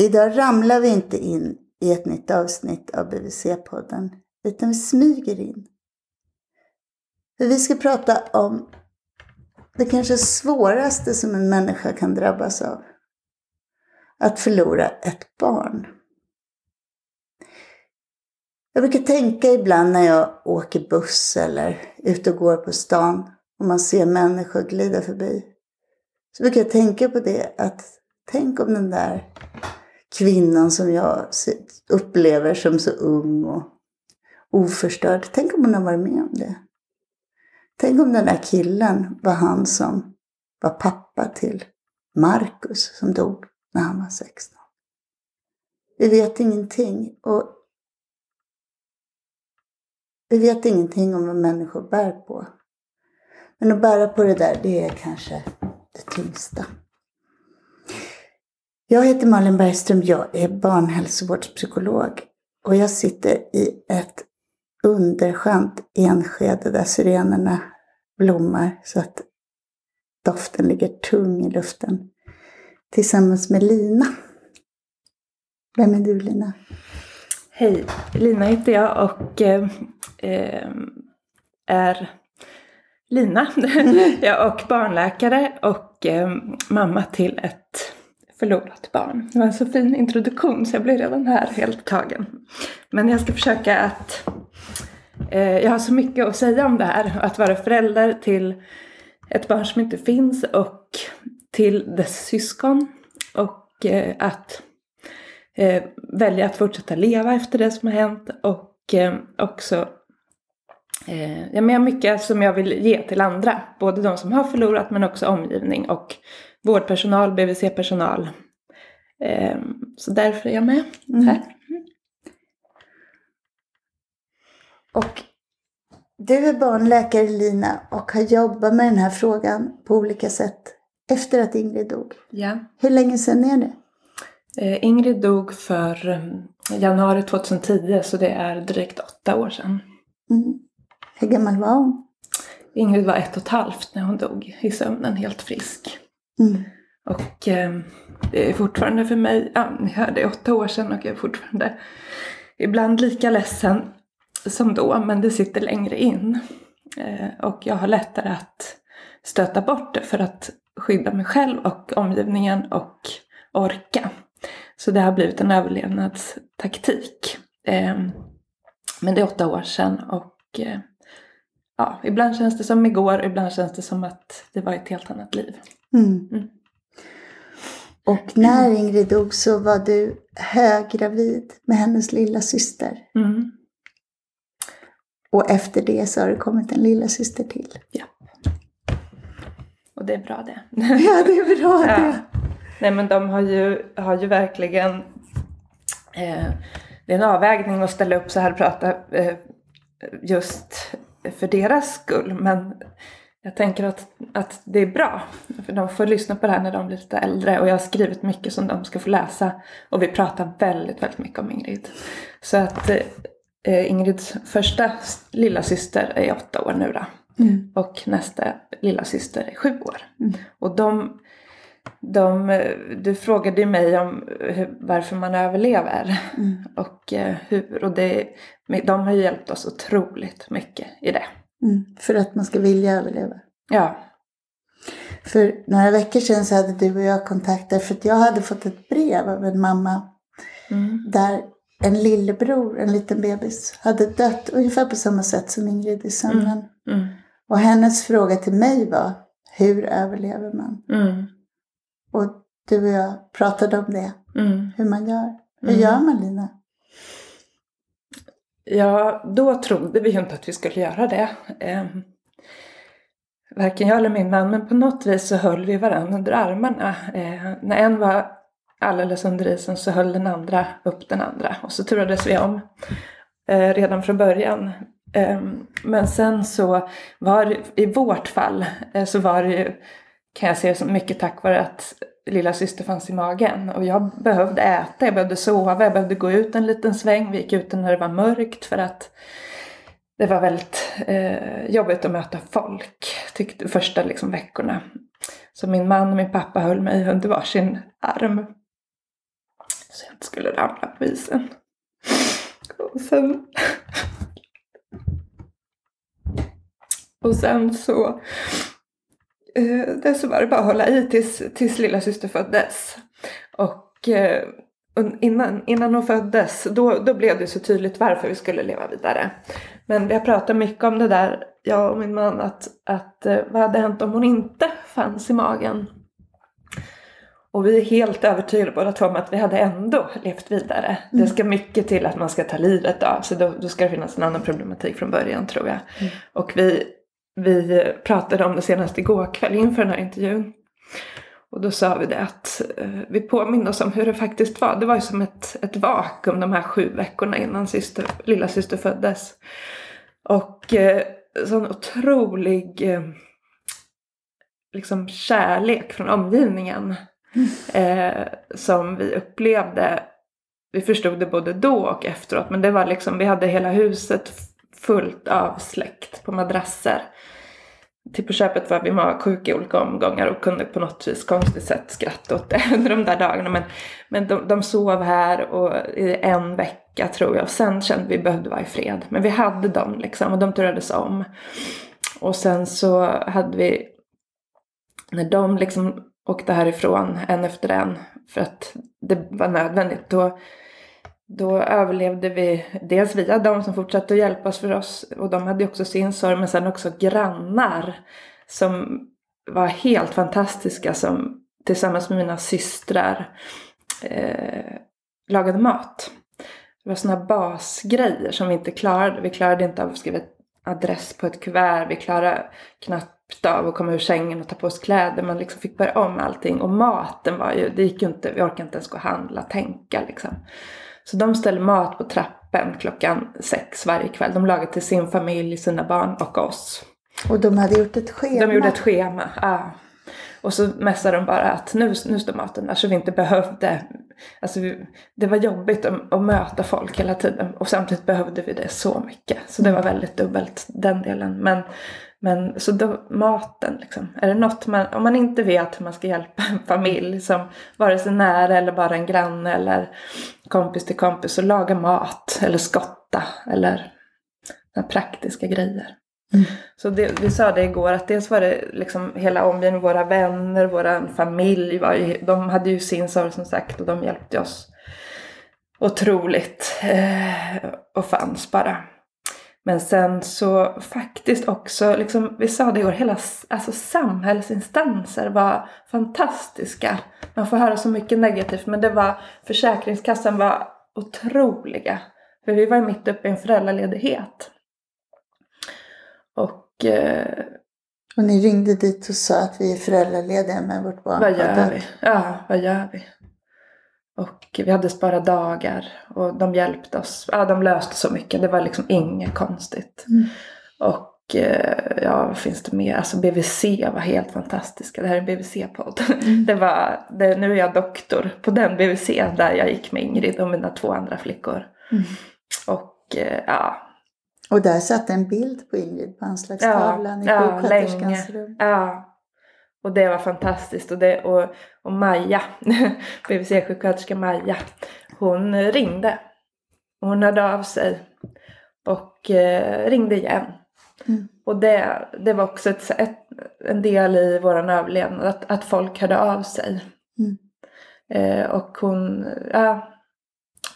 Idag ramlar vi inte in i ett nytt avsnitt av BVC-podden, utan vi smyger in. För vi ska prata om det kanske svåraste som en människa kan drabbas av. Att förlora ett barn. Jag brukar tänka ibland när jag åker buss eller ute och går på stan och man ser människor glida förbi. Så brukar jag tänka på det att tänk om den där kvinnan som jag upplever som så ung och oförstörd. Tänk om hon har varit med om det. Tänk om den där killen var han som var pappa till Markus som dog när han var 16. Vi vet ingenting. Och vi vet ingenting om vad människor bär på. Men att bära på det där, det är kanske det tyngsta. Jag heter Malin Bergström, jag är barnhälsovårdspsykolog. Och jag sitter i ett underskönt Enskede där syrenerna blommar så att doften ligger tung i luften. Tillsammans med Lina. Vem är du Lina? Hej, Lina heter jag och eh, eh är Lina. jag är och barnläkare och eh, mamma till ett förlorat barn. Det var en så fin introduktion så jag blev redan här helt tagen. Men jag ska försöka att... Eh, jag har så mycket att säga om det här. Att vara förälder till ett barn som inte finns och till dess syskon. Och eh, att eh, välja att fortsätta leva efter det som har hänt. Och eh, också eh, ja, men jag har mycket som jag vill ge till andra. Både de som har förlorat men också omgivning och vårdpersonal, BVC-personal. Eh, så därför är jag med mm. här. Och du är barnläkare Lina och har jobbat med den här frågan på olika sätt efter att Ingrid dog. Ja. Hur länge sedan är det? Eh, Ingrid dog för eh, januari 2010 så det är drygt åtta år sedan. Mm. Hur gammal var hon? Ingrid var ett och ett halvt när hon dog i sömnen, helt frisk. Mm. Och eh, det är fortfarande för mig, ja ni hörde åtta år sedan och jag är fortfarande ibland lika ledsen som då, men det sitter längre in. Eh, och jag har lättare att stöta bort det för att skydda mig själv och omgivningen och orka. Så det har blivit en överlevnadstaktik. Eh, men det är åtta år sedan och eh, ja, ibland känns det som igår, ibland känns det som att det var ett helt annat liv. Mm. Mm. Och när Ingrid dog så var du höggravid med hennes lilla syster. Mm. Och efter det så har det kommit en lilla syster till. Ja. Och det är bra det. Ja, det är bra ja. det. Nej men de har ju, har ju verkligen eh, det är en avvägning att ställa upp så här och prata eh, just för deras skull. Men jag tänker att, att det är bra. För de får lyssna på det här när de blir lite äldre. Och jag har skrivit mycket som de ska få läsa. Och vi pratar väldigt, väldigt mycket om Ingrid. Så att eh, Ingrids första lilla syster är åtta år nu då. Mm. Och nästa lilla syster är sju år. Mm. Och de, de, du frågade mig om hur, varför man överlever. Mm. Och eh, hur. Och det, de har hjälpt oss otroligt mycket i det. Mm, för att man ska vilja överleva. Ja. För några veckor sedan så hade du och jag kontakt för att jag hade fått ett brev av en mamma Mm. där en lillebror, en liten bebis, hade dött ungefär på samma sätt som Ingrid i sömnen. Mm. Och hennes fråga till mig var, hur överlever man? Mm. Och du och jag pratade om det, Mm. hur man gör. Hur Mm. gör man Lina? Ja, då trodde vi ju inte att vi skulle göra det. Eh, varken jag eller min man, men på något vis så höll vi varandra under armarna. Eh, när en var alldeles under isen så höll den andra upp den andra. Och så turades vi om eh, redan från början. Eh, men sen så var det, i vårt fall eh, så var det ju, kan jag se som mycket tack vare att lilla syster fanns i magen. Och jag behövde äta, jag behövde sova, jag behövde gå ut en liten sväng. Vi gick ut när det var mörkt för att det var väldigt eh, jobbigt att möta folk tyckte, första liksom, veckorna. Så min man och min pappa höll mig under varsin arm. Så jag inte skulle ramla på isen. Och sen... Och sen så... Eh, det så var det bara att hålla i tills, tills lilla syster föddes. Och eh, innan, innan hon föddes, då, då blev det så tydligt varför vi skulle leva vidare. Men vi har pratat mycket om det där, jag och min man, att, att eh, vad hade hänt om hon inte fanns i magen? Och vi är helt övertygade båda två om att vi hade ändå levt vidare. Mm. Det ska mycket till att man ska ta livet av sig. Då, då ska det finnas en annan problematik från början tror jag. Mm. Och vi, vi pratade om det senast igår kväll inför den här intervjun. Och då sa vi det att eh, vi påminner oss om hur det faktiskt var. Det var ju som ett, ett vakuum de här sju veckorna innan syster, lilla syster föddes. Och eh, sån otrolig eh, liksom kärlek från omgivningen. Eh, som vi upplevde. Vi förstod det både då och efteråt. Men det var liksom, vi hade hela huset fullt av släkt på madrasser till på köpet var vi magsjuka i olika omgångar och kunde på något vis konstigt sätt skratta åt det under de där dagarna. Men, men de, de sov här och i en vecka tror jag och sen kände vi att vi behövde vara i fred. Men vi hade dem liksom och de turades om. Och sen så hade vi, när de liksom åkte härifrån en efter en för att det var nödvändigt, då då överlevde vi dels via de som fortsatte att hjälpa oss för oss och de hade också sin sorg men sen också grannar som var helt fantastiska som tillsammans med mina systrar eh, lagade mat. Det var sådana basgrejer som vi inte klarade. Vi klarade inte av att skriva adress på ett kuvert. Vi klarade knappt av att komma ur sängen och ta på oss kläder. Man liksom fick börja om allting. Och maten var ju, det gick ju inte, vi orkade inte ens gå och handla, tänka liksom. Så de ställde mat på trappen klockan sex varje kväll. De lagade till sin familj, sina barn och oss. Och de hade gjort ett schema? De gjorde ett schema, ja. Och så mässade de bara att nu, nu står maten där så vi inte behövde, alltså vi, det var jobbigt att, att, möta folk hela tiden och samtidigt behövde vi det så mycket. Så det var väldigt dubbelt den delen. Men men så då, maten liksom. Är det något man, om man inte vet hur man ska hjälpa en familj som vare sig nära eller bara en granne eller kompis till kompis så laga mat eller skotta eller praktiska grejer. Mm. Så det, vi sa det igår att dels var det liksom hela omgivningen, våra vänner, våra familj, var ju, de hade ju sin sorg som sagt och de hjälpte oss otroligt eh, och fanns bara. Men sen så faktiskt också, liksom, vi sa det igår, hela alltså, samhällsinstanser var fantastiska. Man får höra så mycket negativt men det var, Försäkringskassan var otroliga. För vi var mitt uppe i en föräldraledighet. Och, eh, och ni ringde dit och sa att vi är föräldralediga med vårt barn. Vad gör vi? Ja, vad gör vi? Och vi hade sparat dagar och de hjälpte oss. Ja, de löste så mycket. Det var liksom inget konstigt. Mm. Och eh, ja, vad finns det mer? Alltså BVC var helt fantastiska. Det här är en BVC-podd. Mm. Det var, det, nu är jag doktor på den BVC där jag gick med Ingrid och mina två andra flickor. Mm. Och eh, ja. Och där satt en bild på Ingrid på anslagstavlan ja, i sjuksköterskans rum. Ja, och det var fantastiskt. Och, det, och, och Maja, BVC-sjuksköterska Maja, hon ringde. Hon hörde av sig och eh, ringde igen. Mm. Och det, det var också ett, ett, en del i vår överlevnad, att, att folk hörde av sig. Mm. Eh, och hon, ja,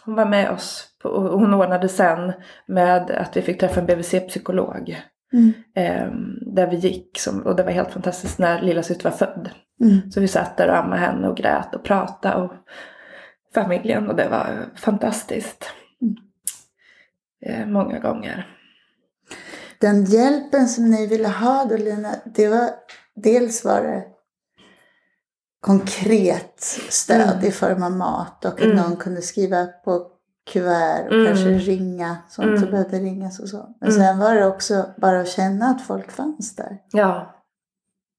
hon var med oss. På, och hon ordnade sen med att vi fick träffa en BVC-psykolog. Mm. Eh, där vi gick som, och det var helt fantastiskt när lilla syster var född. Mm. Så vi satt där och ammade henne och grät och pratade och familjen och det var fantastiskt. Eh, många gånger. Den hjälpen som ni ville ha då Lina, det var dels var det konkret stöd mm. i form av mat och att mm. någon kunde skriva på kuvert och mm. kanske ringa sånt mm. som behövde ringas och så. Men mm. sen var det också bara att känna att folk fanns där. Ja,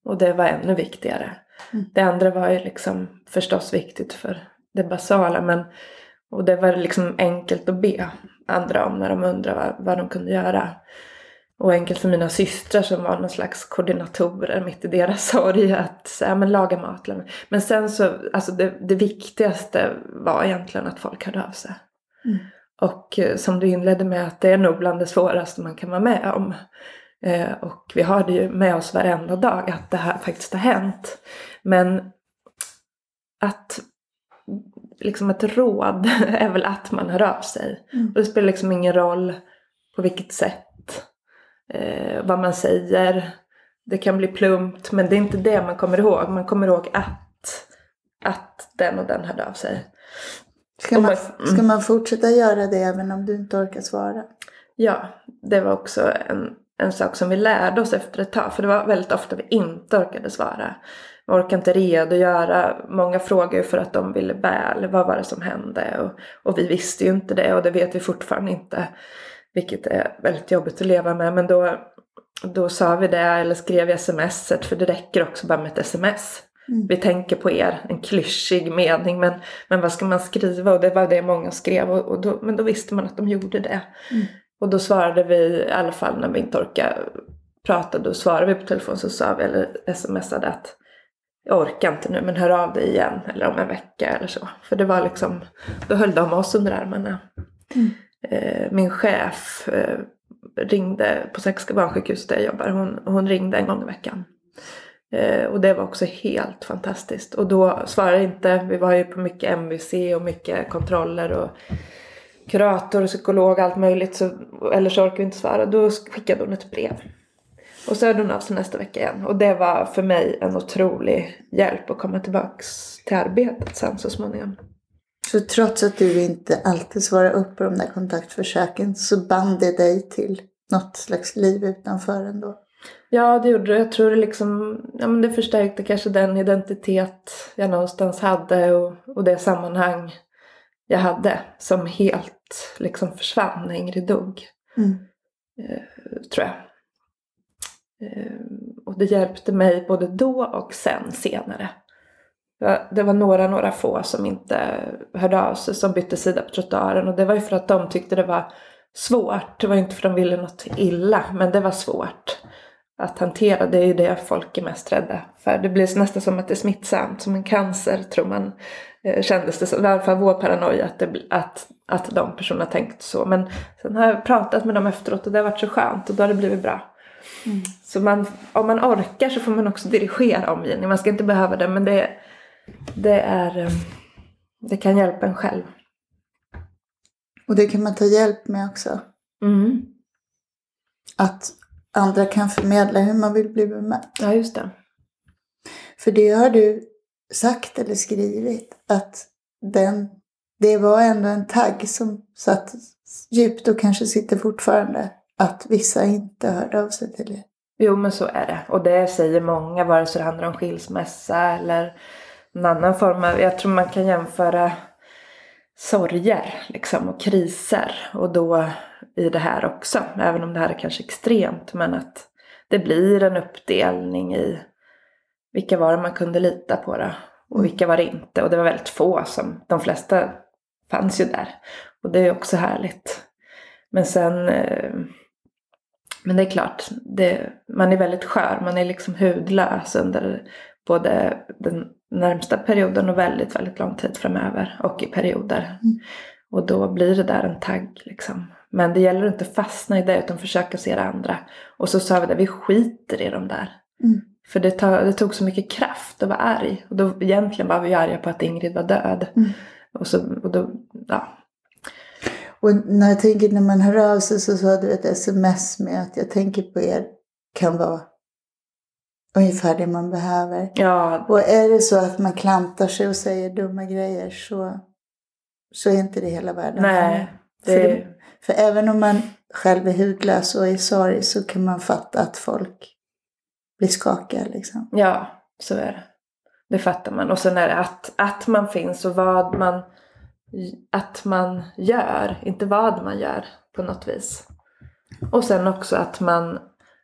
och det var ännu viktigare. Mm. Det andra var ju liksom förstås viktigt för det basala men och det var liksom enkelt att be andra om när de undrade vad, vad de kunde göra. Och enkelt för mina systrar som var någon slags koordinatorer mitt i deras sorg att säga, men laga mat. Men sen så, alltså det, det viktigaste var egentligen att folk hörde av sig. Mm. Och eh, som du inledde med att det är nog bland det svåraste man kan vara med om. Eh, och vi har det ju med oss varenda dag att det här faktiskt har hänt. Men att liksom ett råd är väl att man hör av sig. Mm. Och det spelar liksom ingen roll på vilket sätt, eh, vad man säger. Det kan bli plumpt men det är inte det man kommer ihåg. Man kommer ihåg att, att den och den hörde av sig. Ska man, ska man fortsätta göra det även om du inte orkar svara? Ja, det var också en, en sak som vi lärde oss efter ett tag. För det var väldigt ofta vi inte orkade svara. Vi orkade inte redogöra. Många frågade ju för att de ville väl. Vad var det som hände? Och, och vi visste ju inte det och det vet vi fortfarande inte. Vilket är väldigt jobbigt att leva med. Men då, då sa vi det eller skrev i smset. För det räcker också bara med ett sms. Mm. Vi tänker på er, en klyschig mening men, men vad ska man skriva? Och det var det många skrev och, och då, men då visste man att de gjorde det. Mm. Och då svarade vi, i alla fall när vi inte orkade prata, då svarade vi på telefon så sa vi, eller smsade att jag orkar inte nu men hör av dig igen eller om en vecka eller så. För det var liksom, då höll de oss under armarna. Mm. Eh, min chef eh, ringde på Säckska barnsjukhus där jag jobbar, hon, hon ringde en gång i veckan. Eh, och det var också helt fantastiskt. Och då svarade inte, vi var ju på mycket MVC och mycket kontroller och kurator och psykolog allt möjligt. Så, eller så orkade vi inte svara. Då skickade hon ett brev. Och så hörde hon av sig nästa vecka igen. Och det var för mig en otrolig hjälp att komma tillbaks till arbetet sen så småningom. Så trots att du inte alltid svarar upp på de där kontaktförsöken så band det dig till något slags liv utanför ändå? Ja, det gjorde det. Jag tror det liksom, ja men det förstärkte kanske den identitet jag någonstans hade och, och det sammanhang jag hade som helt liksom försvann när Ingrid dog. Mm. Eh, tror jag. Eh, och det hjälpte mig både då och sen senare. Det var några, några få som inte hörde av sig som bytte sida på trottoaren och det var ju för att de tyckte det var svårt. Det var inte för att de ville något illa, men det var svårt att hantera. Det är ju det folk är mest rädda för. Det blir nästan som att det är smittsamt, som en cancer tror man. Eh, kändes det som, i alla fall vår paranoia att, det, att, att de personerna tänkte så. Men sen har jag pratat med dem efteråt och det har varit så skönt och då har det blivit bra. Så man, om man orkar så får man också dirigera omgivningen. Man ska inte behöva det men det, det är eh, det kan hjälpa en själv. Och det kan man ta hjälp med också. Mm. Att andra kan förmedla hur man vill bli bemött. Ja just det. För det har du sagt eller skrivit att den, det var ändå en tagg som satt djupt och kanske sitter fortfarande. Att vissa inte hörde av sig till er. Jo men så är det. Och det säger många vare sig det handlar om skilsmässa eller en annan form av, jag tror man kan jämföra sorger liksom och kriser. Och då i det här också, även om det här är kanske extremt. Men att det blir en uppdelning i vilka var det man kunde lita på då och vilka var det inte. Och det var väldigt få som, de flesta fanns ju där. Och det är också härligt. Men sen, eh, men det är klart, det, man är väldigt skör. Man är liksom hudlös under både den närmsta perioden och väldigt, väldigt lång tid framöver. Och i perioder. Mm. Och då blir det där en tagg liksom. Men det gäller att inte fastna i det utan försöka se det andra. Och så sa vi det, vi skiter i de där. Mm. För det, ta, det tog så mycket kraft att vara arg. Och då egentligen var vi arga på att Ingrid var död. Mm. Och, så, och då, ja. Och när jag tänker när man hör av sig så sa du ett sms med att jag tänker på er kan vara ungefär det man behöver. ja, Och är det så att man klantar sig och säger dumma grejer så, så är inte det hela världen. nej. För, Det, det, för även om man själv är hudlös och är sorg så kan man fatta att folk blir skakiga liksom. ja, så är det. Det fattar man. Och sen är det att, att man finns och vad man, att man gör. Inte vad man gör på något vis. Och sen också att man,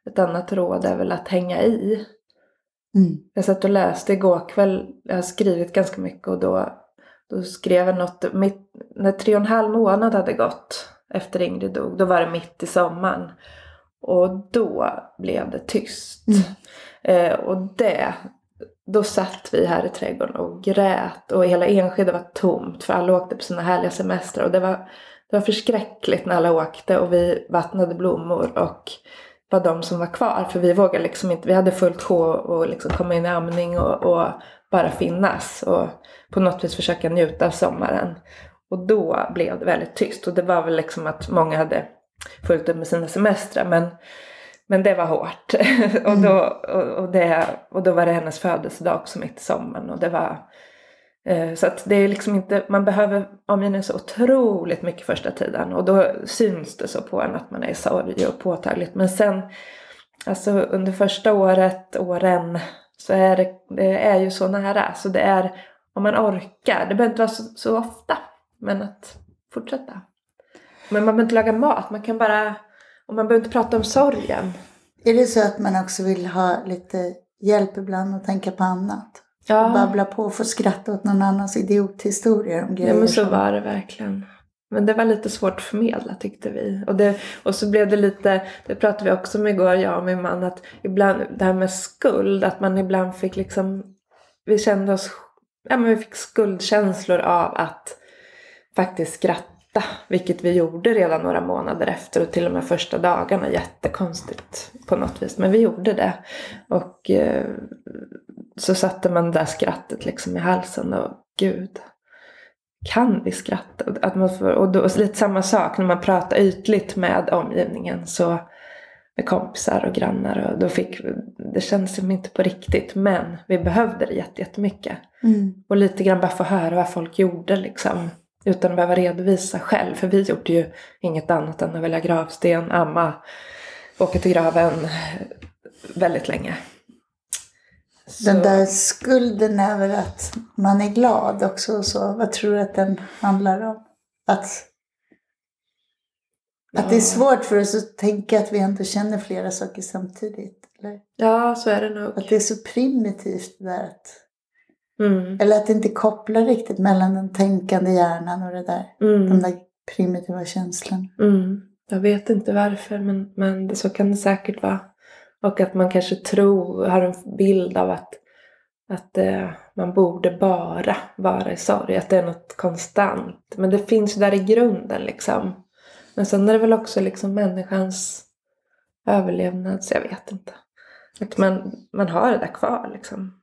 ett annat råd är väl att hänga i. Mm. Jag satt och läste igår kväll, jag har skrivit ganska mycket och då, då skrev jag något, mitt, när tre och en halv månad hade gått efter Ingrid dog, då var det mitt i sommaren. Och då blev det tyst. Mm. Eh, och det, då satt vi här i trädgården och grät och hela Enskede var tomt för alla åkte på sina härliga semestrar. Och det var, det var förskräckligt när alla åkte och vi vattnade blommor och var de som var kvar. För vi vågade liksom inte, vi hade fullt sjå och liksom komma in i amning och, och bara finnas och på något vis försöka njuta av sommaren. Och då blev det väldigt tyst och det var väl liksom att många hade fullt upp med sina semestrar men, men det var hårt. och, då, och, och, det, och då var det hennes födelsedag också mitt i sommaren och det var Eh, så att det är liksom inte, man behöver avminna så otroligt mycket första tiden och då syns det så på en att man är i sorg och påtagligt. Men sen, alltså under första året, åren, så är det, det är ju så nära. Så det är, om man orkar, det behöver inte vara så, så ofta, men att fortsätta. Men man behöver inte laga mat, man kan bara, och man behöver inte prata om sorgen. Är det så att man också vill ha lite hjälp ibland och tänka på annat? Ja. Och babbla på och få skratta åt någon annans idiothistorier om grejer. Ja men så som- var det verkligen. Men det var lite svårt att förmedla tyckte vi. Och, det, och så blev det lite, det pratade vi också om igår jag och min man, att ibland det här med skuld, att man ibland fick liksom, vi kände oss, ja men vi fick skuldkänslor av att faktiskt skratta. Vilket vi gjorde redan några månader efter och till och med första dagarna. Jättekonstigt på något vis. Men vi gjorde det. Och eh, så satte man det där skrattet liksom i halsen och gud. Kan vi skratta? Att man får, och då, lite samma sak när man pratar ytligt med omgivningen. Så med kompisar och grannar. Och då fick, det kändes som inte på riktigt. Men vi behövde det jätte- jättemycket. Mm. Och lite grann bara få höra vad folk gjorde liksom. Utan att behöva redovisa själv. För vi gjorde ju inget annat än att välja gravsten, amma, åka till graven väldigt länge. Så, Den där skulden väl att man är glad också och så. Vad tror du att den handlar om? Att, att det är svårt för oss att tänka att vi ändå känner flera saker samtidigt. Eller? Ja, så är det nog. Att det är så primitivt där. Att, Mm. eller att det inte kopplar riktigt mellan den tänkande hjärnan och det där. De Mm. där primitiva känslorna. Mm. Jag vet inte varför, men, men det, så kan det säkert vara. Och att man kanske tror, har en bild av att, att eh, man borde bara vara i sorg. Att det är något konstant. Men det finns där i grunden liksom. Men sen är det väl också liksom människans överlevnad, så jag vet inte. Att man, man har det där kvar liksom.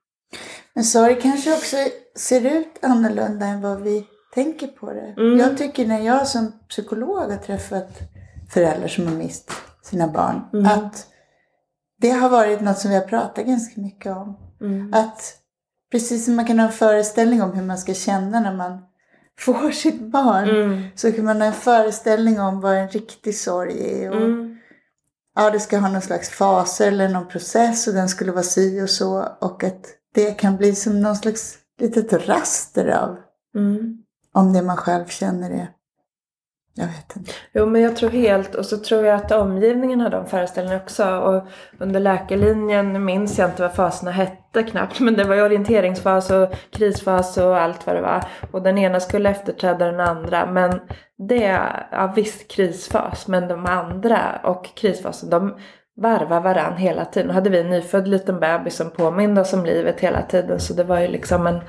Men sorg kanske också ser ut annorlunda än vad vi tänker på det. Mm. Jag tycker när jag som psykolog har träffat föräldrar som har mist sina barn, Mm. att det har varit något som vi har pratat ganska mycket om. Mm. Att precis som man kan ha en föreställning om hur man ska känna när man får sitt barn, Mm. så kan man ha en föreställning om vad en riktig sorg är. Och, Mm. ja, det ska ha någon slags faser eller någon process och den skulle vara si och så. Och att det kan bli som någon slags litet raster av Mm. om det man själv känner är. Jag vet inte. Jo men jag tror helt, och så tror jag att omgivningen har de föreställningarna också. Och under läkarlinjen minns jag inte vad faserna hette knappt. Men det var ju orienteringsfas och krisfas och allt vad det var. Och den ena skulle efterträda den andra. Men det, ja visst krisfas. Men de andra och krisfasen de varvar varann hela tiden. Hade vi en nyfödd liten bebis som påminde oss om livet hela tiden. Så det var ju liksom en,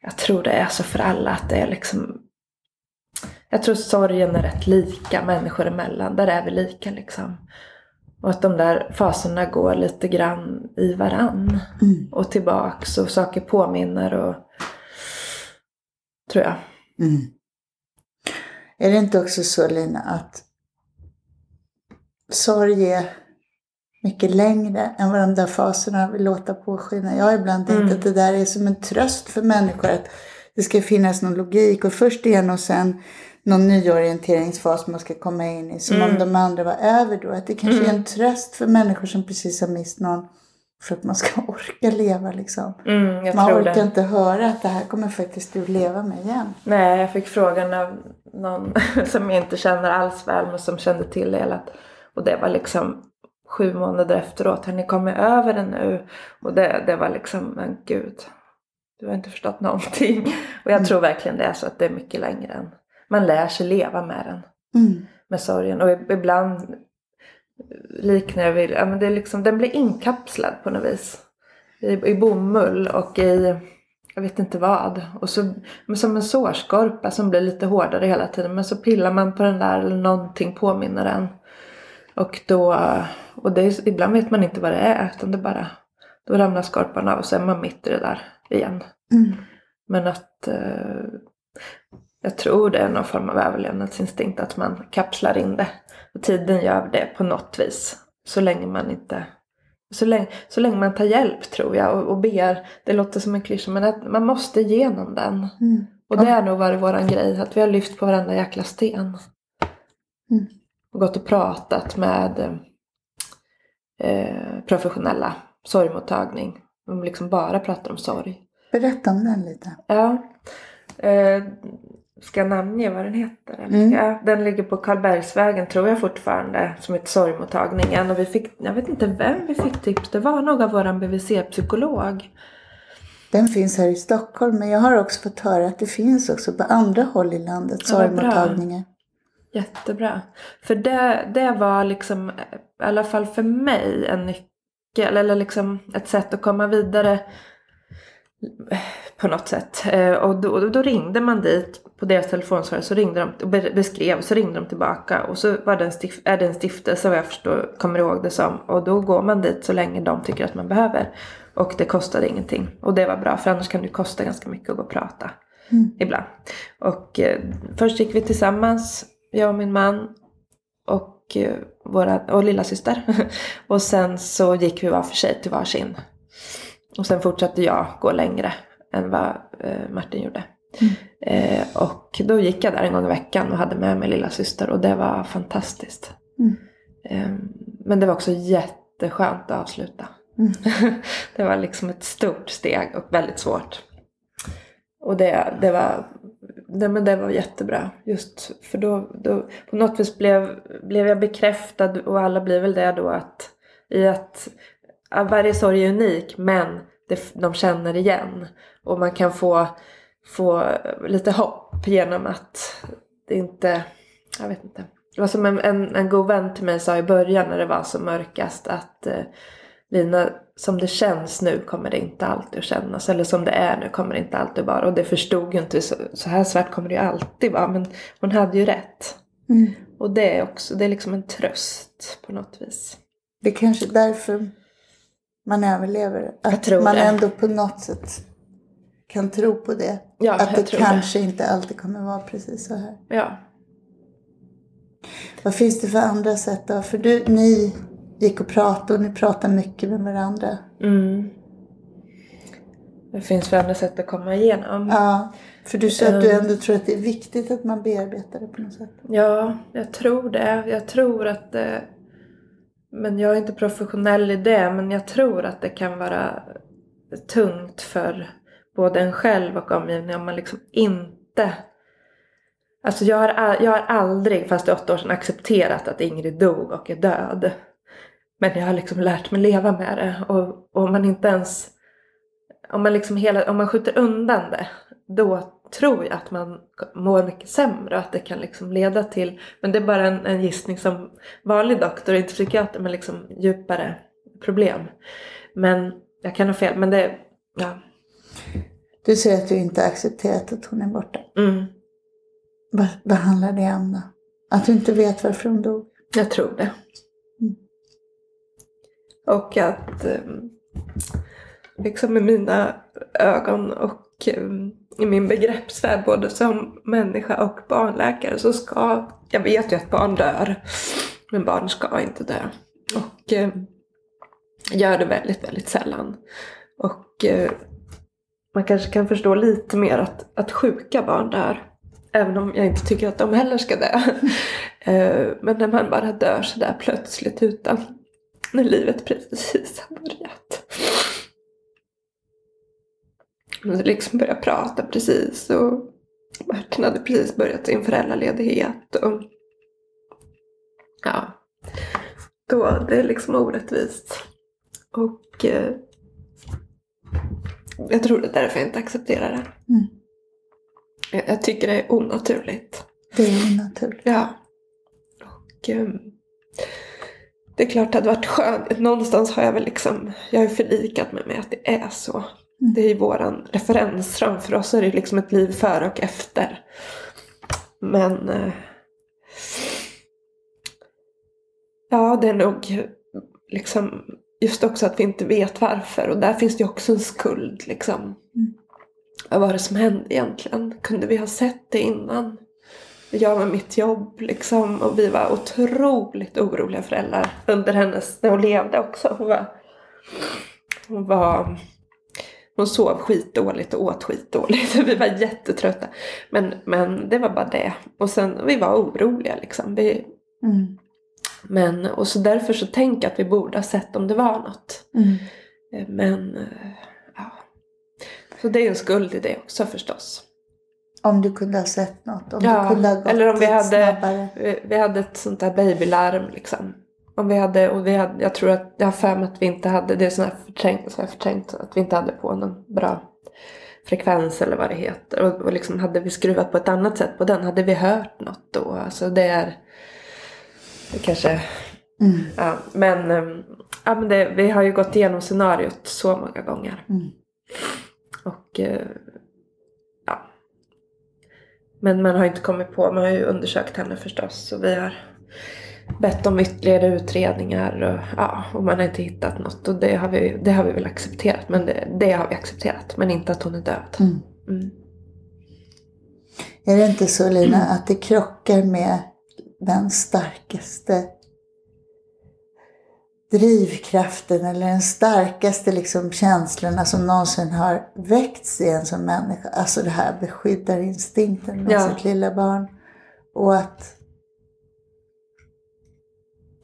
jag tror det är så för alla att det är liksom jag tror sorgen är rätt lika människor emellan. Där är vi lika liksom. Och att de där faserna går lite grann i varann. Mm. Och tillbaks och saker påminner och... Tror jag. Mm. Är det inte också så Lina att sorg är mycket längre än vad de där faserna vill låta påskina? Jag har ibland tänkt Mm. att det där är som en tröst för människor. Att det ska finnas någon logik och först en och sen någon nyorienteringsfas man ska komma in i. Som om Mm. de andra var över då. Att det kanske är Mm. en tröst för människor som precis har mist någon. För att man ska orka leva liksom. Mm, Man orkar det. inte höra att det här kommer faktiskt du leva med igen. Nej, jag fick frågan av någon som jag inte känner alls väl men som kände till det hela. Och det var liksom sju månader efteråt. Har ni kommit över det nu? Och det, det var liksom, men gud. Du har inte förstått någonting. Och jag Mm. tror verkligen det är så att det är mycket längre än. Man lär sig leva med den. Mm. Med sorgen. Och ibland liknar jag vid, ja men det är liksom, den blir inkapslad på något vis. I, i bomull och i, jag vet inte vad. Och så, men som en sårskorpa som blir lite hårdare hela tiden. Men så pillar man på den där eller någonting påminner en. Och då, och det är, ibland vet man inte vad det är utan det bara, då ramlar skorpan av och så är man mitt i det där igen. Mm. Men att eh, jag tror det är någon form av överlevnadsinstinkt att man kapslar in det. Och tiden gör det på något vis. Så länge man inte så länge, så länge man tar hjälp tror jag och, och ber. Det låter som en klyscha men att man måste igenom den. Mm. Och det har nog varit våran grej. Att vi har lyft på varenda jäkla sten. Mm. Och gått och pratat med eh, professionella sorgmottagning. De liksom bara pratar om sorg. Berätta om den lite. Ja. Eh, ska jag namnge vad den heter? Mm. Ja, den ligger på Karlbergsvägen tror jag fortfarande. Som heter Sorgmottagningen. Och vi fick, jag vet inte vem vi fick tips. Det var nog av våran BVC-psykolog. Den finns här i Stockholm men jag har också fått höra att det finns också på andra håll i landet Ja, sorgmottagningar. Jättebra. För det, det var liksom, i alla fall för mig, en nyckel. Eller liksom ett sätt att komma vidare på något sätt. Eh, Och då, då ringde man dit på deras telefonsvarare så ringde de och be- beskrev så ringde de tillbaka och så var det en stif- är det en stiftelse vad jag förstår, kommer ihåg det som. Och då går man dit så länge de tycker att man behöver. Och det kostade ingenting. Och det var bra för annars kan det kosta ganska mycket att gå och prata. Mm. Ibland. Och eh, först gick vi tillsammans, jag och min man och, eh, våra, och lilla syster. och sen så gick vi var för sig till varsin. Och sen fortsatte jag gå längre än vad eh, Martin gjorde. Mm. Eh, och då gick jag där en gång i veckan och hade med mig lilla syster och det var fantastiskt. Mm. Eh, men det var också jätteskönt att avsluta. Mm. det var liksom ett stort steg och väldigt svårt. Och det, det, var, det, men det var jättebra. Just för då, då på något vis blev, blev jag bekräftad och alla blir väl det då att i att ja, varje sorg är unik men det, de känner igen. Och man kan få, få lite hopp genom att det inte, jag vet inte. Det var som en, en, en god vän till mig sa i början när det var som mörkast att eh, Lina, som det känns nu kommer det inte alltid att kännas. Eller som det är nu kommer det inte alltid vara. Och det förstod ju inte, så, så här svart kommer det ju alltid vara. Men hon hade ju rätt. Mm. Och det är också, det är liksom en tröst på något vis. Det är kanske därför man överlever. Att man det. ändå på något sätt kan tro på det. Ja, att det kanske inte alltid kommer vara precis så här. Ja. Vad finns det för andra sätt då? För du, ni gick och pratade och ni pratar mycket med varandra. Mm. Det finns väl andra sätt att komma igenom. Ja, för du sa att du Mm. ändå tror att det är viktigt att man bearbetar det på något sätt. Ja, jag tror det. Jag tror att det... Men jag är inte professionell i det. Men jag tror att det kan vara tungt för både en själv och omgivningen om man liksom inte... Alltså jag har, jag har aldrig, fast det är åtta år sedan, accepterat att Ingrid dog och är död. Men jag har liksom lärt mig leva med det. Och, och om man inte ens... Om man, liksom hela, om man skjuter undan det, då tror jag att man mår mycket sämre och att det kan liksom leda till, men det är bara en, en gissning som vanlig doktor, inte psykiater, men liksom djupare problem. Men jag kan ha fel, men det, ja. Du säger att du inte accepterat att hon är borta. Mm, Vad, vad handlar det om då? Att du inte vet varför hon dog? jag tror det. Och att eh, liksom i mina ögon och eh, i min begreppsvärld både som människa och barnläkare så ska, jag vet ju att barn dör, men barn ska inte dö. Och eh, gör det väldigt, väldigt sällan. Och eh, man kanske kan förstå lite mer att, att sjuka barn dör. Även om jag inte tycker att de heller ska dö. Eh, men när man bara dör sådär plötsligt utan när livet precis har börjat. Man liksom började prata precis och Martin hade precis börjat sin föräldraledighet. Och, ja, då, det är liksom orättvist. Och eh, jag tror det är därför jag inte accepterar det. Mm. Jag, jag tycker det är onaturligt. Det är onaturligt. Ja. Och ehm, det är klart det hade varit skönt. Någonstans har jag väl liksom, jag har förlikat mig med att det är så. Mm. Det är ju våran referensram. För oss är det liksom ett liv före och efter. Men eh, ja, det är nog liksom just också att vi inte vet varför. Och där finns det ju också en skuld liksom. Mm. Vad var det som hände egentligen? Kunde vi ha sett det innan? Jag med mitt jobb liksom. Och vi var otroligt oroliga föräldrar under hennes, när hon levde också. Hon var, hon var hon sov skitdåligt och åt skitdåligt. Vi var jättetrötta. Men, men det var bara det. Och sen, vi var oroliga liksom. Vi, Mm. men, och så därför så tänker jag att vi borde ha sett om det var något. Mm. Eh, Men, eh, ja. Så det är en skuld i det också förstås. Om du kunde ha sett något. Om Ja, du kunde ha gått eller om vi hade- snabbare. Vi, vi hade ett sånt där babylarm liksom. Om vi hade, och vi hade, jag tror att, jag har för mig att vi inte hade, det är sån här förträngt, så här förträngt att vi inte hade på någon bra frekvens eller vad det heter. Och, och liksom hade vi skruvat på ett annat sätt på den, hade vi hört något då? Alltså det är, det kanske Mm. Ja, men, ehm, ja, men det, vi har ju gått igenom scenariot så många gånger. Mm. Och eh. Men man har inte kommit på, man har ju undersökt henne förstås. Och vi har bett om ytterligare utredningar och, ja, och man har inte hittat något. Och det har vi, det har vi väl accepterat. Men det, det har vi accepterat. Men inte att hon är död. Mm. Mm. Är det inte så Lina att det krockar med den starkaste drivkraften eller den starkaste liksom känslorna som någonsin har väckts i en som människa. Alltså det här beskyddarinstinkten med Ja. sitt lilla barn. Och att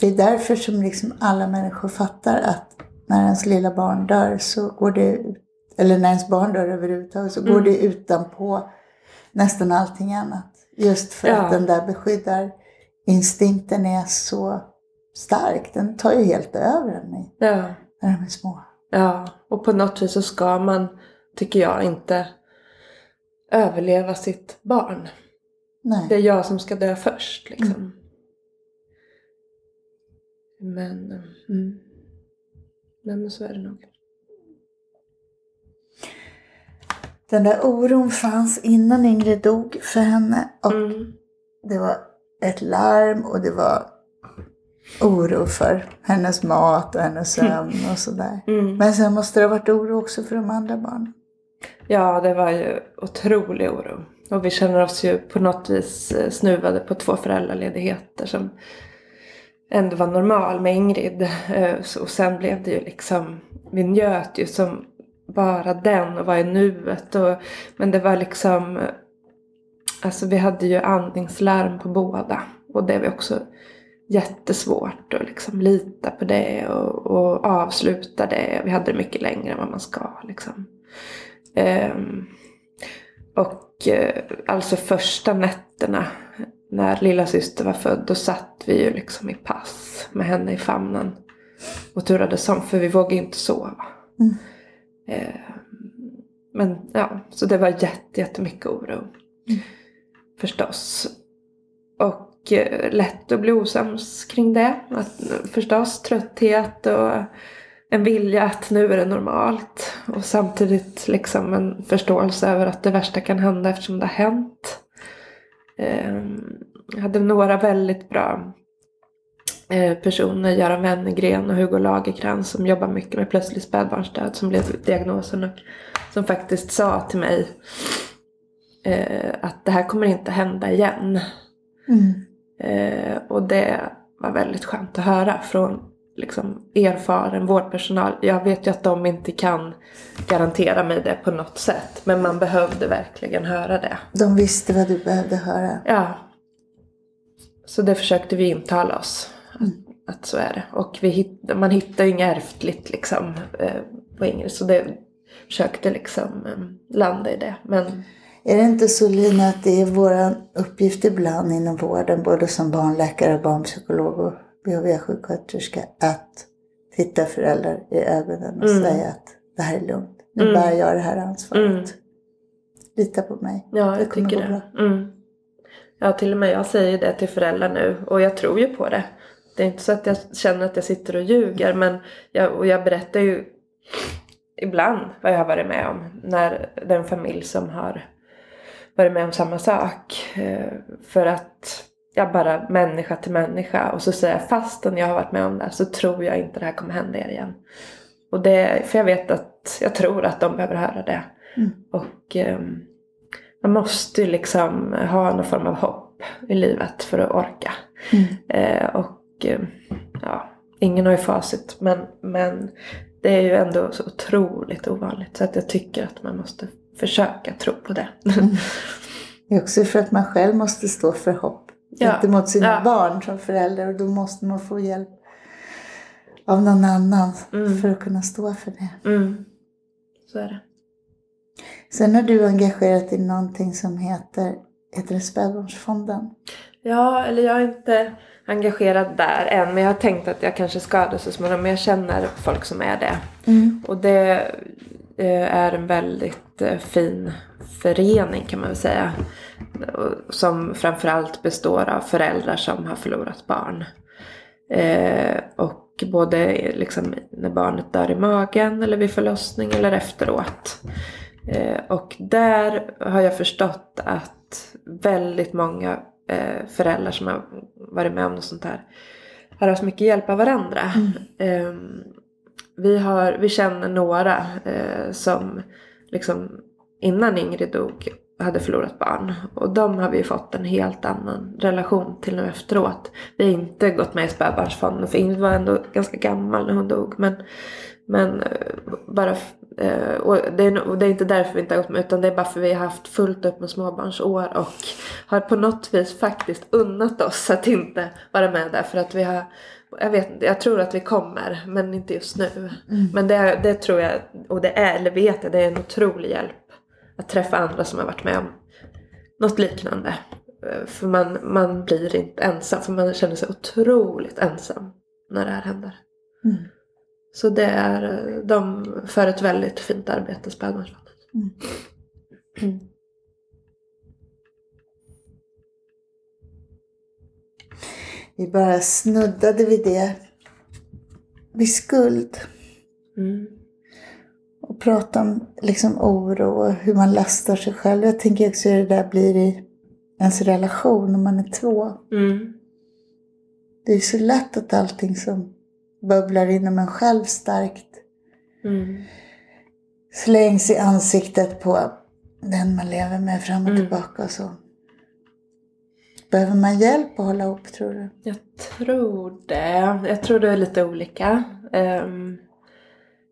det är därför som liksom alla människor fattar att när ens lilla barn dör så går det ut, eller när ens barn dör överhuvudtaget så går Mm. det utanpå nästan allting annat. Just för Ja. att den där beskyddarinstinkten är så stark. Den tar ju helt över i- Ja. när de är små. Ja, och på något vis så ska man, tycker jag, inte överleva sitt barn. Nej. Det är jag som ska dö först liksom. Men, mm. Men så är det nog. Den där oron fanns innan Ingrid dog för henne. Och Mm. det var ett larm och det var oro för hennes mat och hennes sömn och sådär. Mm. Men sen måste det ha varit oro också för de andra barnen. Ja, det var ju otrolig oro. Och vi känner oss ju på något vis eh, snuvade på två föräldraledigheter som ändå var normal med Ingrid. Eh, Och sen blev det ju liksom, vi njöt ju som bara den och var i nuet. Och, men det var liksom, eh, alltså vi hade ju andningslarm på båda. Och det var också jättesvårt att liksom lita på det och, och avsluta det. Vi hade det mycket längre än vad man ska liksom. Ehm, och eh, alltså första nätterna när lilla syster var född, då satt vi ju liksom i pass med henne i famnen. Och turades om, för vi vågade inte sova. Mm. Ehm, men ja, så det var jätte, jättemycket oro. Förstås. Och Eh, lätt att bli osams kring det. Att, förstås trötthet och en vilja att nu är det normalt. Och samtidigt liksom en förståelse över att det värsta kan hända eftersom det har hänt. Ehm, jag hade några väldigt bra eh, personer, Göran Wennergren och Hugo Lagerkrans som jobbar mycket med plötslig spädbarnsdöd som blev diagnosen och som faktiskt sa till mig eh, att det här kommer inte hända igen. Mm. Eh, och det var väldigt skönt att höra från liksom, erfaren vårdpersonal. Jag vet ju att de inte kan garantera mig det på något sätt. Men man behövde verkligen höra det. De visste vad du behövde höra. Ja. Så det försökte vi intala oss. Att, att så är det. Och vi hitt, man hittar ju inget ärftligt liksom eh, på Ingrid. Så det försökte liksom eh, landa i det. Men Är det inte så Lina att det är vår uppgift ibland inom vården, både som barnläkare, barnpsykolog och BHV-sjuksköterska, att titta föräldrar i ögonen och Mm. säga att det här är lugnt. Nu Mm. bär jag det här ansvaret. Mm. Lita på mig. Ja, Det jag kommer tycker det. Mm. Ja, till och med jag säger det till föräldrar nu och jag tror ju på det. Det är inte så att jag känner att jag sitter och ljuger men jag, och jag berättar ju ibland vad jag har varit med om. När det är en familj som har varit med om samma sak. Eh, för att jag bara människa till människa och så säger jag fastän jag har varit med om det så tror jag inte det här kommer hända er igen. Och det, för jag vet att, jag tror att de behöver höra det. Mm. Och eh, man måste ju liksom ha någon form av hopp i livet för att orka. Mm. Eh, och eh, ja, ingen har ju facit men, men det är ju ändå så otroligt ovanligt så att jag tycker att man måste försöka tro på det. Mm. Det är också för att man själv måste stå för hopp Ja. gentemot sina Ja. barn som förälder och då måste man få hjälp av någon annan Mm. för att kunna stå för det. Mm. Så är det. Sen har du engagerat dig i någonting som heter, heter det Spädbarnsfonden? Ja, eller jag är inte engagerad där än men jag har tänkt att jag kanske ska det så småningom men jag känner folk som är det. Mm. Och det eh, är en väldigt fin förening kan man väl säga. Som framförallt består av föräldrar som har förlorat barn. Eh, och både liksom när barnet dör i magen eller vid förlossning eller efteråt. Eh, och där har jag förstått att väldigt många eh, föräldrar som har varit med om något sånt här har haft mycket hjälp av varandra. Eh, vi, har, vi känner några eh, som liksom innan Ingrid dog hade förlorat barn. Och de har vi fått en helt annan relation till nu efteråt. Vi har inte gått med i spädbarnsfonden för Ingrid var ändå ganska gammal när hon dog. Men, men eh, bara, eh, och det, är, och det är inte därför vi inte har gått med utan det är bara för vi har haft fullt upp med småbarnsår och har på något vis faktiskt unnat oss att inte vara med där för att vi har jag vet jag tror att vi kommer men inte just nu. Men det, det tror jag, och det är, eller vet jag, det är en otrolig hjälp att träffa andra som har varit med om något liknande. Eh, För man, man blir inte ensam, för man känner sig otroligt ensam när det här händer. Mm. Så det är, eh, de för ett väldigt fint arbete, Spädbarnsfonden. Vi bara snuddade vid det. Vid skuld. Mm. Och prata om liksom oro och hur man lastar sig själv. Jag tänker också hur det där blir i ens relation om man är två. Mm. Det är så lätt att allting som bubblar inom en själv starkt Mm. slängs i ansiktet på den man lever med fram och Mm. tillbaka och så. Behöver man hjälp att hålla ihop tror du? Jag tror det. Jag tror det är lite olika. Ehm,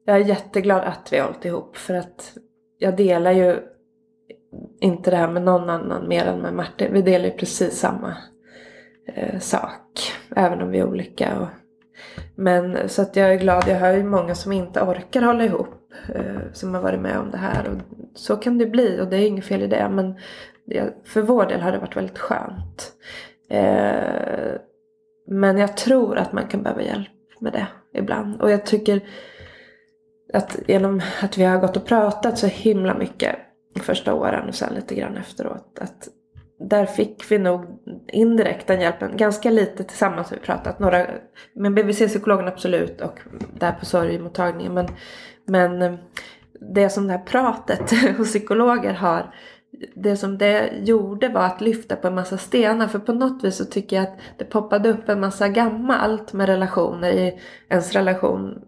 jag är jätteglad att vi har hållit ihop för att jag delar ju inte det här med någon annan mer än med Martin. Vi delar ju precis samma eh, sak. Även om vi är olika. Och, men så att jag är glad. Jag hör ju många som inte orkar hålla ihop. Eh, som har varit med om det här. Och så kan det bli och det är inget fel i det. Men det, för vår del har det varit väldigt skönt. Eh, men jag tror att man kan behöva hjälp med det ibland. Och jag tycker att genom att vi har gått och pratat så himla mycket de första åren och sen lite grann efteråt. Att där fick vi nog indirekt den hjälpen. Ganska lite tillsammans har vi pratat. Några, med BVC-psykologen absolut och där på sorgmottagningen. Men, men eh, det som det här pratet hos psykologer har det som det gjorde var att lyfta på en massa stenar. För på något vis så tycker jag att det poppade upp en massa gammalt med relationer i ens relation.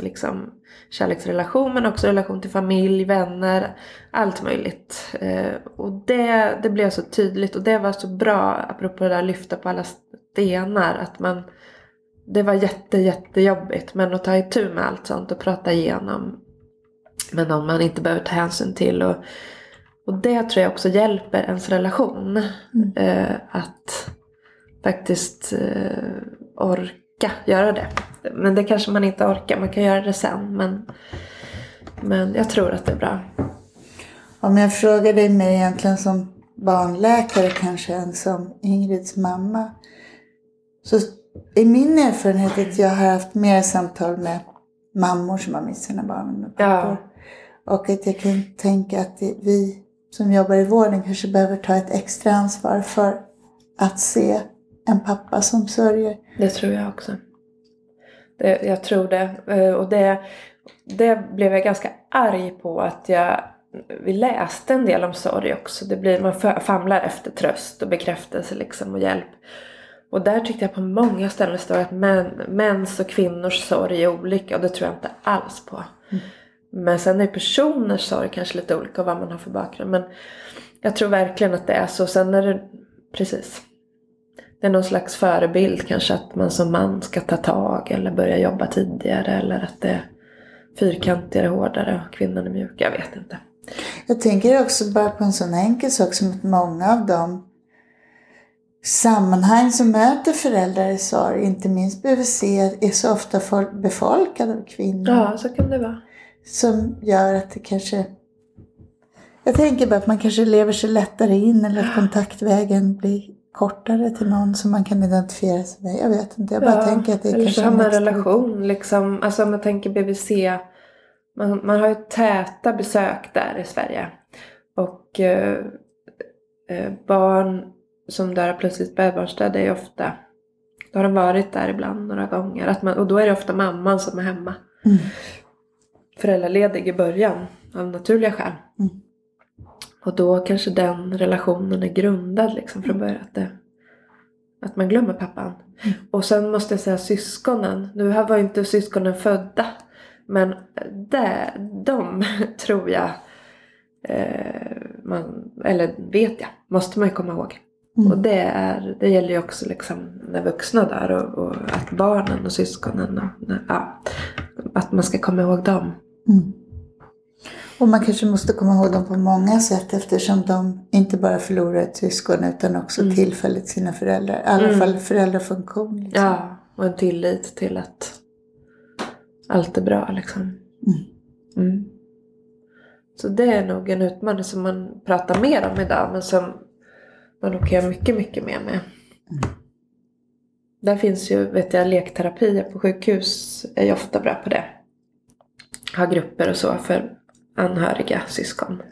Liksom kärleksrelation men också relation till familj, vänner, allt möjligt. Eh, och det, det blev så tydligt och det var så bra, apropå det där lyfta på alla stenar, att man det var jätte, jättejobbigt men att ta itu med allt sånt och prata igenom med någon man inte behöver ta hänsyn till. Och, och det tror jag också hjälper ens relation. Mm. Eh, att faktiskt eh, orka göra det. Men det kanske man inte orkar, man kan göra det sen. Men, men jag tror att det är bra. Om jag frågar dig mig egentligen som barnläkare kanske än som Ingrids mamma. Så är min erfarenhet att jag har haft mer samtal med mammor som har mist sina barn än med pappor. Och att jag kan tänka att vi som jobbar i vården kanske behöver ta ett extra ansvar för att se en pappa som sörjer. Det tror jag också. Det, jag tror det. Eh, och det, det blev jag ganska arg på att jag vi läste en del om sorg också. Det blir, man famlar efter tröst och bekräftelse liksom och hjälp. Och där tyckte jag på många ställen står att män, mäns och kvinnors sorg är olika och det tror jag inte alls på. Mm. Men sen är personers sorg kanske lite olika vad man har för bakgrund. Men jag tror verkligen att det är så. Sen är det, precis. Det är någon slags förebild kanske att man som man ska ta tag eller börja jobba tidigare. Eller att det är fyrkantigare, hårdare och kvinnan är mjuk. Jag vet inte. Jag tänker också bara på en sån enkel sak som att många av de sammanhang som möter föräldrar i sorg, inte minst BVC, är så ofta befolkade av kvinnor. Ja, så kan det vara. Som gör att det kanske... Jag tänker bara att man kanske lever sig lättare in eller att kontaktvägen blir kortare till någon som man kan identifiera sig med. Jag vet inte, jag bara ja, tänker att det är eller kanske... samma relation liksom. Alltså om man tänker BVC. Man, man har ju täta besök där i Sverige. Och eh, eh, barn som dör av plötsligt spädbarnsdöd är ju ofta, då har de varit där ibland några gånger. Att man, och då är det ofta mamman som är hemma. Mm. Föräldraledig i början av naturliga skäl. Mm. Och då kanske den relationen är grundad liksom från början. Att, det, att man glömmer pappan. Mm. Och sen måste jag säga syskonen. Nu var ju inte syskonen födda. Men det, de tror jag, eh, man, eller vet jag, måste man ju komma ihåg. Mm. Och det, är, det gäller ju också liksom när vuxna dör och, och att barnen och syskonen, och, ja, att man ska komma ihåg dem. Mm. Och man kanske måste komma ihåg dem på många sätt eftersom de inte bara förlorar ett syskon utan också mm. tillfälligt sina föräldrar. I alla mm. fall föräldrafunktion. Liksom. Ja, och en tillit till att allt är bra liksom. Mm. mm. Så det är nog en utmaning som man pratar mer om idag men som man nog kan göra mycket, mycket mer med. Mm. Där finns ju, vet jag, lekterapier på sjukhus är ju ofta bra på det. Ha grupper och så för anhöriga syskon.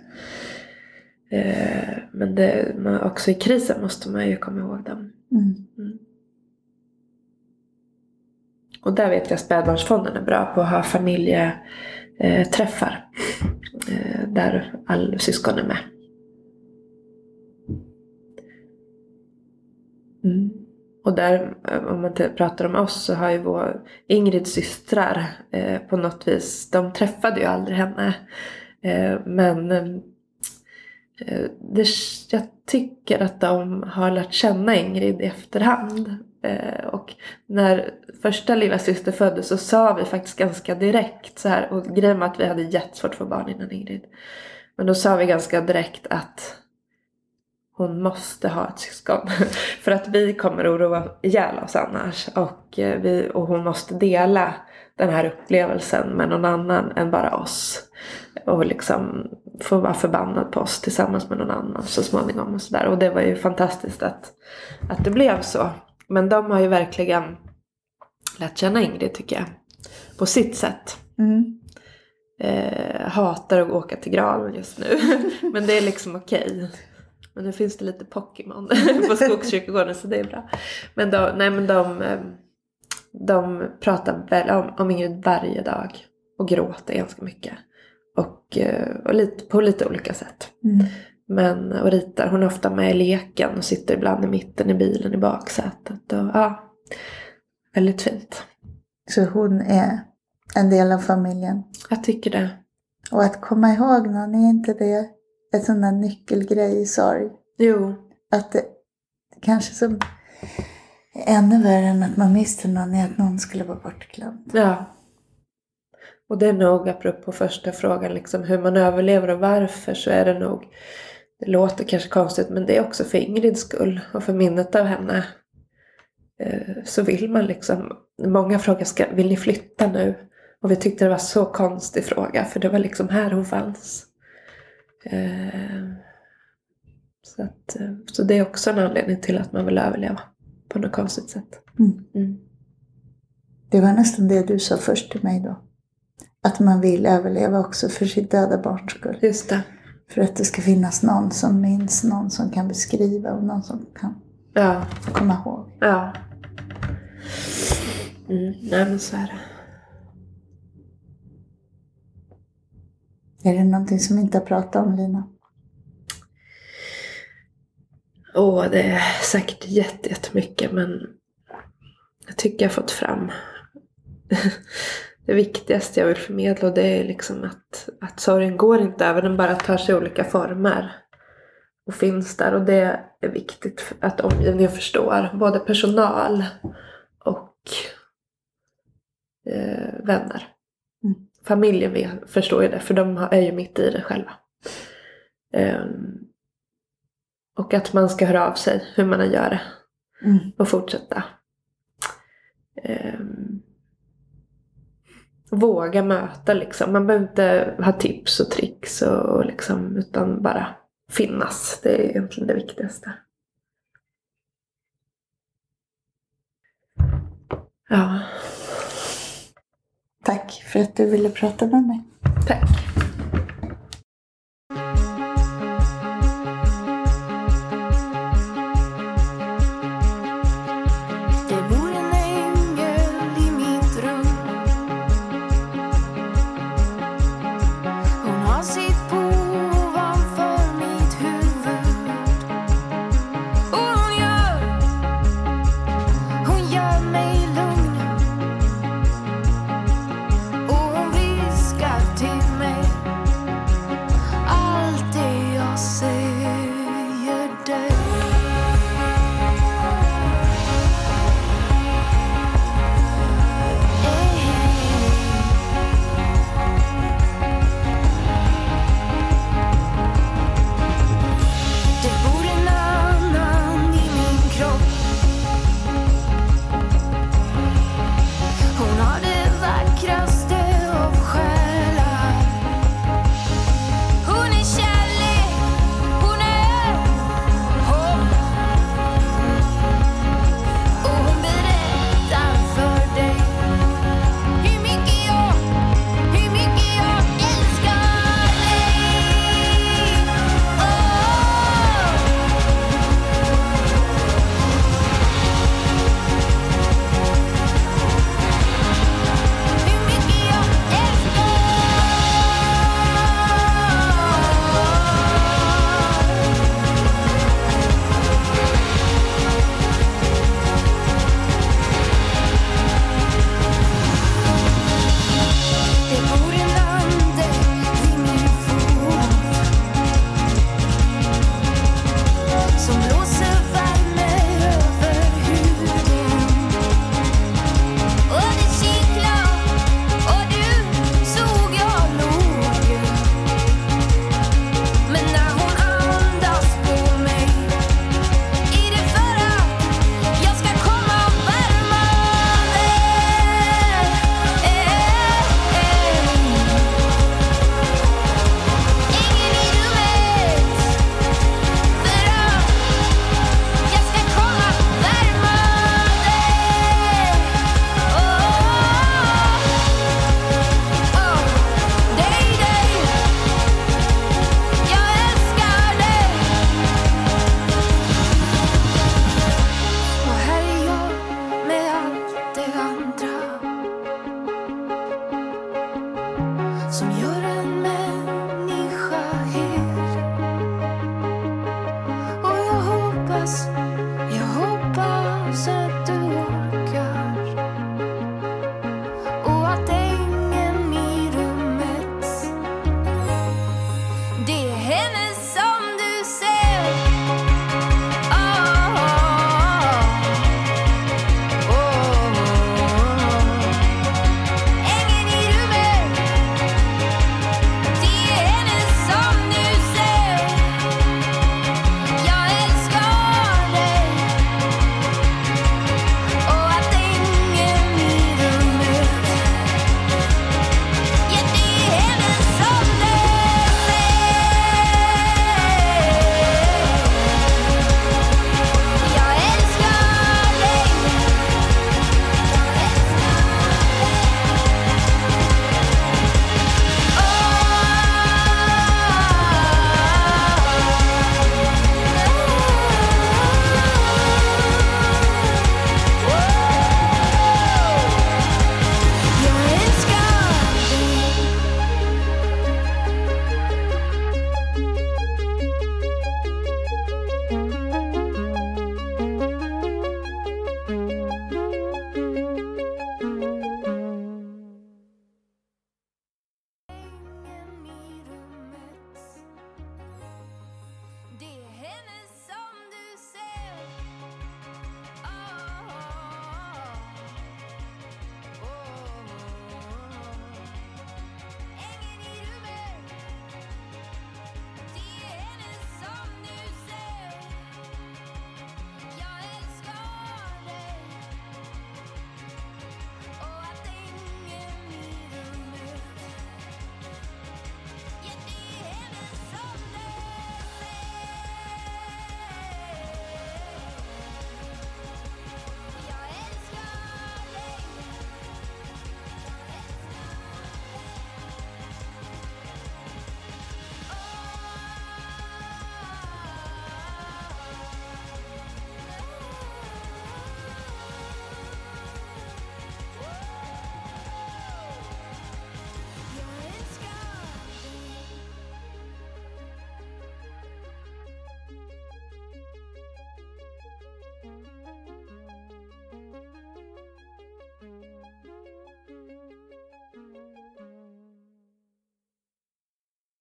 Eh, men det, också i krisen måste man ju komma ihåg dem. Mm. Mm. Och där vet jag att Spädbarnsfonden är bra på att ha familjeträffar. Eh, där alla syskon är med. Och där, eh, om man pratar om oss, så har ju vår Ingrids systrar eh, på något vis, de träffade ju aldrig henne. Eh, men eh, eh det, jag tycker att de har lärt känna Ingrid i efterhand. Eh, och när första lilla syster föddes så sa vi faktiskt ganska direkt så här, och grejen var att vi hade jättesvårt att få barn innan Ingrid. Men då sa vi ganska direkt att hon måste ha ett syskon. För att vi kommer oroa ihjäl oss annars. Och, eh, vi, och hon måste dela den här upplevelsen med någon annan än bara oss. Och liksom få vara förbannad på oss tillsammans med någon annan så småningom. Och, så där. och det var ju fantastiskt att, att det blev så. Men de har ju verkligen lärt känna Ingrid tycker jag. På sitt sätt. Mm. Eh, hatar att åka till graven just nu. Men det är liksom okej. Okay. Men nu finns det lite Pokémon på Skogskyrkogården så det är bra. Men de, nej men de, eh, de pratar väl om, om Ingrid varje dag. Och gråter ganska mycket. Och, eh, och lite, på lite olika sätt. Mm. Men, och ritar. Hon är ofta med i leken och sitter ibland i mitten i bilen i baksätet. Och, ja, väldigt fint. Så hon är en del av familjen? Jag tycker det. Och att komma ihåg någon, är inte det en sån där nyckelgrej i sorg? Jo. Att det kanske som ännu värre än att man mister någon är att någon skulle vara bortglömd. Ja. Och det är nog, apropå första frågan, liksom hur man överlever och varför, så är det nog det låter kanske konstigt men det är också för Ingrids skull och för minnet av henne. Eh, så vill man liksom, många frågar ska, vill ni flytta nu? Och vi tyckte det var så konstig fråga för det var liksom här hon fanns. Eh, så, att, eh, så det är också en anledning till att man vill överleva på något konstigt sätt. Mm. Mm. Det var nästan det du sa först till mig då. Att man vill överleva också för sitt döda barns skull. Just det. För att det ska finnas någon som minns, någon som kan beskriva och någon som kan Ja. komma ihåg. Ja. Mm, nej men så är det. Är det någonting som vi inte har pratat om Lina? Åh, det är säkert jättemycket men jag tycker jag har fått fram det viktigaste jag vill förmedla och det är liksom att, att sorgen går inte över, den bara tar sig olika former och finns där och det är viktigt att omgivningen förstår, både personal och eh, vänner. Familjen förstår ju det för de är ju mitt i det själva. Ehm, och att man ska höra av sig hur man gör det Mm. och fortsätta. Ehm, våga möta liksom. Man behöver inte ha tips och tricks och liksom, utan bara finnas. Det är egentligen det viktigaste. Ja, Tack för att du ville prata med mig. tack.